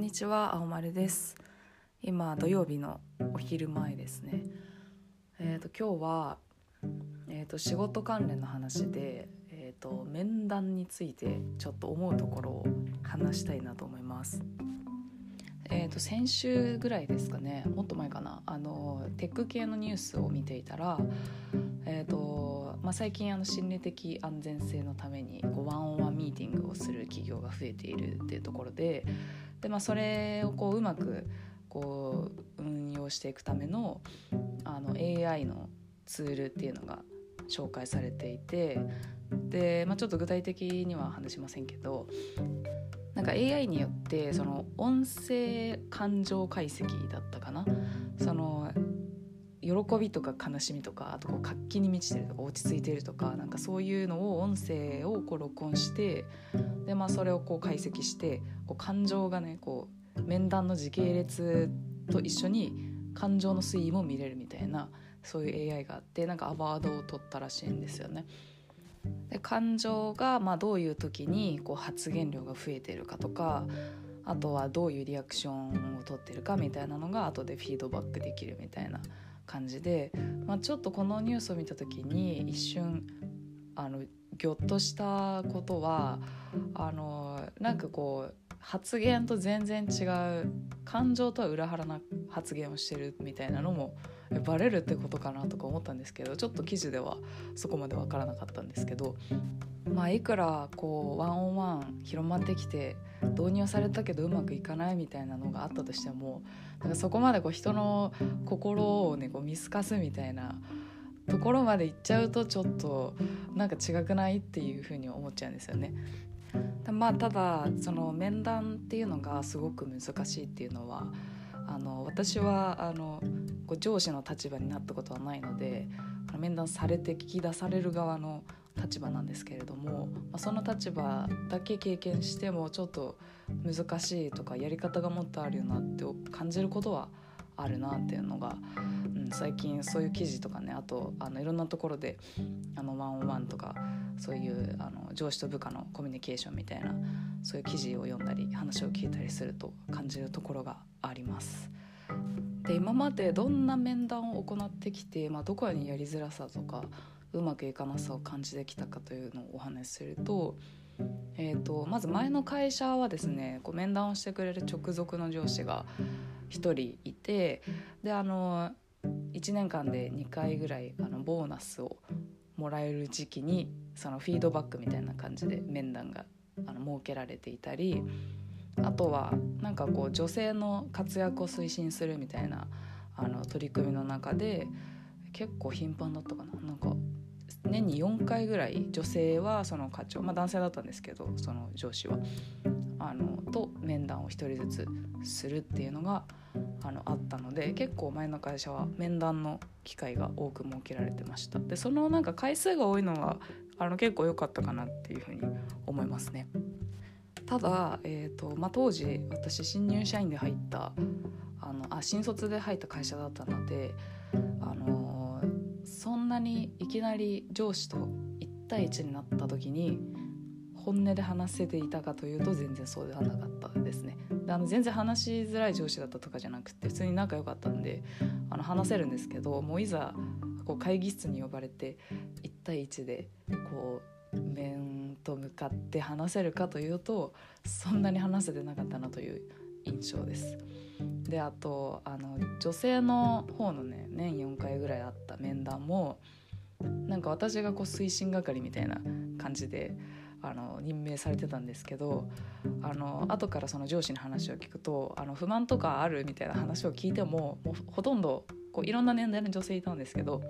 んにちは青丸です。今土曜日のお昼前ですね。えっ、ー、と今日はえっ、ー、と仕事関連の話でえっ、ー、と面談についてちょっと思うところを話したいなと思います。えーと、先週ぐらいですかねもっと前かな。あのテック系のニュースを見ていたら、えーとまあ、最近あの心理的安全性のためにこうワンオンワンミーティングをする企業が増えているっていうところでで、まあ、それをこううまくこう運用していくためのあの AI のツールっていうのが紹介されていてで、まあ、ちょっと具体的には話しませんけどなんか AI によってその音声感情解析だったかな？その喜びとか悲しみとかあとこう活気に満ちてるとか落ち着いてるとかなんかそういうのを音声をこう録音してで、まあ、それをこう解析してこう感情がねこう面談の時系列と一緒に感情の推移も見れるみたいなそういう AI があってなんかアワードを取ったらしいんですよね。で感情がまあどういう時にこう発言量が増えてるかとかあとはどういうリアクションをとってるかみたいなのが後でフィードバックできるみたいな感じで、まあ、ちょっとこのニュースを見た時に一瞬あのぎょっとしたことはあのなんかこう発言と全然違う感情とは裏腹な発言をしてるみたいなのもバレるってことかなとか思ったんですけどちょっと記事ではそこまで分からなかったんですけどまあいくらこうワンオンワン広まってきて導入されたけどうまくいかないみたいなのがあったとしてもなんかそこまでこう人の心をねこう見透かすみたいなところまで行っちゃうとちょっとなんか違くないっていうふうに思っちゃうんですよね。まあただその面談っていうのがすごく難しいっていうのはあの私はあのこう上司の立場になったことはないので面談されて聞き出される側の立場なんですけれども、ま、その立場だけ経験してもちょっと難しいとかやり方がもっとあるよなって感じることはあるなっていうのが、うん、最近そういう記事とかねあとあのいろんなところであのワンオンワンとかそういうあの上司と部下のコミュニケーションみたいなそういう記事を読んだり話を聞いたりすると感じるところがあります。で今までどんな面談を行ってきて、まあ、どこにやりづらさとかうまくいかなさを感じてきたかというのをお話しすると,、えーと、まず前の会社はですねこう面談をしてくれる直属の上司が1人いてであの1年間で2回ぐらいあのボーナスをもらえる時期にそのフィードバックみたいな感じで面談があの設けられていたりあとはなんかこう女性の活躍を推進するみたいなあの取り組みの中で結構頻繁だったかな。なんか年に4回ぐらい女性はその課長まあ男性だったんですけどその上司はと面談を1人ずつするっていうのがあのあったので結構前の会社は面談の機会が多く設けられてました。でそのなんか回数が多いのはあの結構良かったかなっていうふうに思いますね。ただ、えーとまあ、当時私新入社員で入ったあのあ新卒で入った会社だったのであのそんなにいきなり上司と1対1になった時に本音で話せていたかというと全然そうではなかったですねであの全然話しづらい上司だったとかじゃなくて普通に仲良かったんであの話せるんですけどもういざこう会議室に呼ばれて1対1でこう面と向かって話せるかというとそんなに話せてなかったなという印象です。であとあの女性の方のね年4回ぐらいあった面談もなんか私がこう推進係みたいな感じであの任命されてたんですけどあの後からその上司に話を聞くとあの不満とかあるみたいな話を聞いてももうほとんどこういろんな年代の女性いたんですけど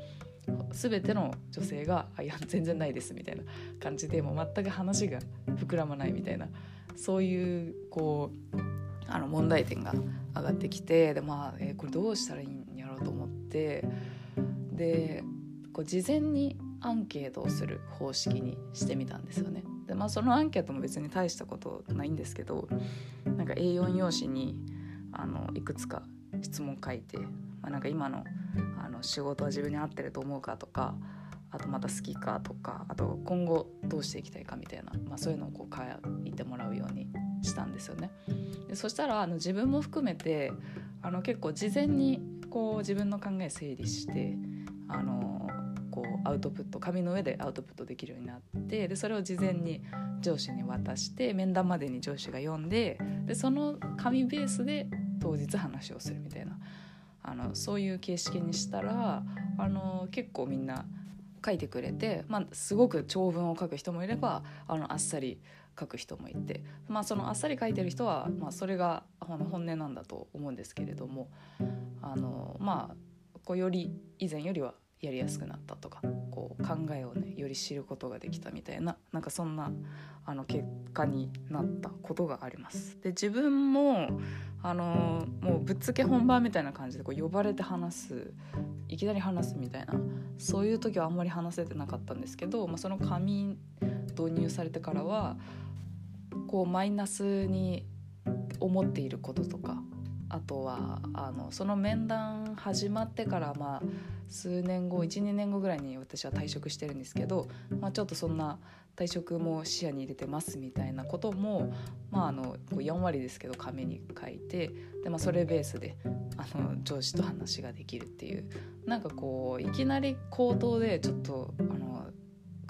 全ての女性が「いや全然ないです」みたいな感じでもう全く話が膨らまないみたいなそういうこうあの問題点が上がってきてでまあ、えー、これどうしたらいいんやろうと思ってでこう事前にアンケートをする方式にしてみたんですよね。でまあそのアンケートも別に大したことないんですけどなんか A4 用紙にあのいくつか質問書いて、まあ、なんか今のあの仕事は自分に合ってると思うかとかあとまた好きかとかあと今後どうしていきたいかみたいな、まあ、そういうのをこう書いてもらうようにしたんですよね。でそしたらあの自分も含めてあの結構事前にこう自分の考え整理してあのこうアウトプット紙の上でアウトプットできるようになってでそれを事前に上司に渡して面談までに上司が読んででその紙ベースで当日話をするみたいなあのそういう形式にしたらあの結構みんな書いてくれて、まあ、すごく長文を書く人もいればあのあっさり書く人もいて、まあ、そのあっさり書いてる人は、まあ、それが本音なんだと思うんですけれどもあのまあこうより以前よりはやりやすくなったとかこう考えをねより知ることができたみたいななんかそんなあの結果になったことがあります。で自分もあのもうぶっつけ本番みたいな感じでこう呼ばれて話すいきなり話すみたいなそういう時はあんまり話せてなかったんですけど、まあ、その紙導入されてからはこうマイナスに思っていることとかあとはあのその面談始まってからまあ数年後12年後ぐらいに私は退職してるんですけど、まあ、ちょっとそんな退職も視野に入れてますみたいなことも、まあ、あのこう4割ですけど紙に書いてで、まあ、それベースであの上司と話ができるっていう。なんかこういきなり口頭でちょっと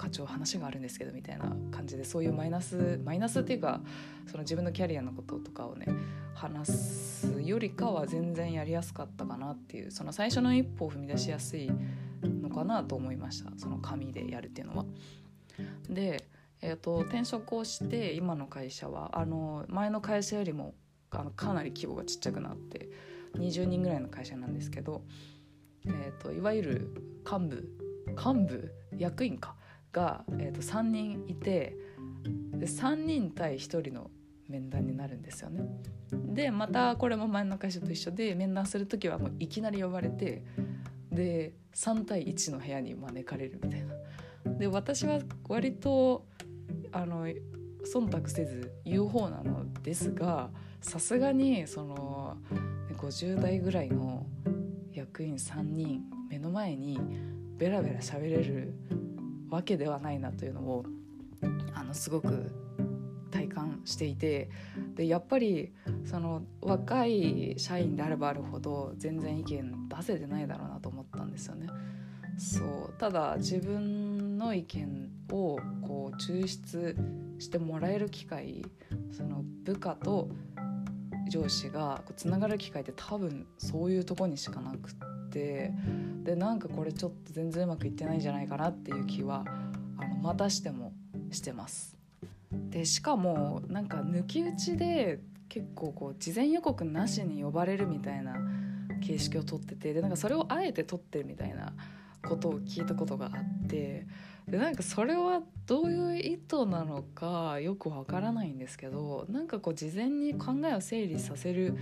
課長話があるんですけどみたいな感じでそういうマイナスマイナスっていうかその自分のキャリアのこととかをね話すよりかは全然やりやすかったかなっていうその最初の一歩を踏み出しやすいのかなと思いました。その紙でやるっていうのは。で、えーと、転職をして今の会社はあの前の会社よりもあのかなり規模がちっちゃくなって20人ぐらいの会社なんですけど、えーと、いわゆる幹部幹部？役員か。が、えーと、3人いてで3人対1人の面談になるんですよね。でまたこれも前の会社と一緒で面談する時はもういきなり呼ばれてで3対1の部屋に招かれるみたいな。で私は割とあの忖度せず言う方なのですがさすがにその50代ぐらいの役員3人目の前にベラベラ喋れるわけではないなというのをあのすごく体感していてでやっぱりその若い社員であればあるほど全然意見出せてないだろうなと思ったんですよね。そうただ自分の意見をこう抽出してもらえる機会その部下と上司がつながる機会って多分そういうとこにしかなくってでなんかこれちょっと全然うまくいってないんじゃないかなっていう気はあのまたしてもしてます。でしかもなんか抜き打ちで結構こう事前予告なしに呼ばれるみたいな形式をとっててでなんかそれをあえて撮ってるみたいなことを聞いたことがあってでなんかそれはどういう意図なのかよくわからないんですけどなんかこう事前に考えを整理させる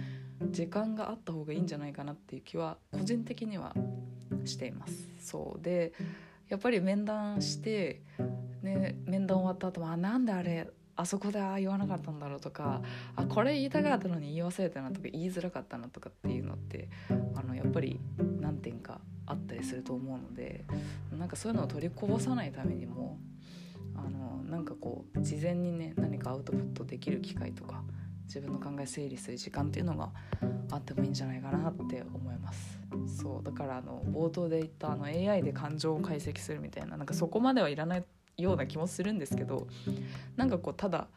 時間があった方がいいんじゃないかなっていう気は個人的にはしています。そうでやっぱり面談して、ね、面談終わった後もあなんであれあそこでああ言わなかったんだろうとかあこれ言いたかったのに言い忘れたなとか言いづらかったなとかっていうのってあのやっぱり何点かあったりすると思うのでなんかそういうのを取りこぼさないためにもあのなんかこう事前にね何かアウトプットできる機会とか自分の考え整理する時間っていうのがあってもいいんじゃないかなって思います。そうだからあの冒頭で言ったあの AI で感情を解析するみたいななんかそこまではいらないような気もするんですけどなんかこうただ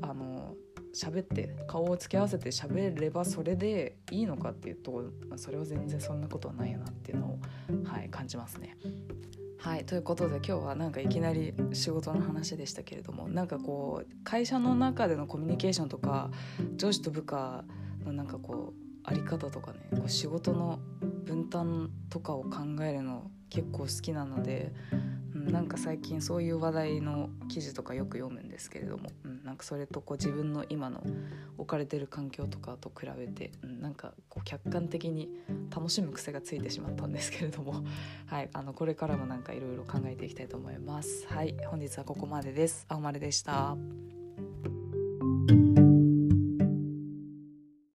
あの喋って顔を付け合わせて喋ればそれでいいのかっていうとそれは全然そんなことはないよなっていうのを、はい、感じますね。はいということで今日はなんかいきなり仕事の話でしたけれどもなんかこう会社の中でのコミュニケーションとか上司と部下のなんかこうあり方とかねこう仕事の分担とかを考えるの結構好きなのでなんか最近そういう話題の記事とかよく読むんですけれども、うん、なんかそれとこう自分の今の置かれてる環境とかと比べて、うん、なんかこう客観的に楽しむ癖がついてしまったんですけれども、はい、あのこれからもなんかいろいろ考えていきたいと思います。はい、本日はここまでです。青丸でした。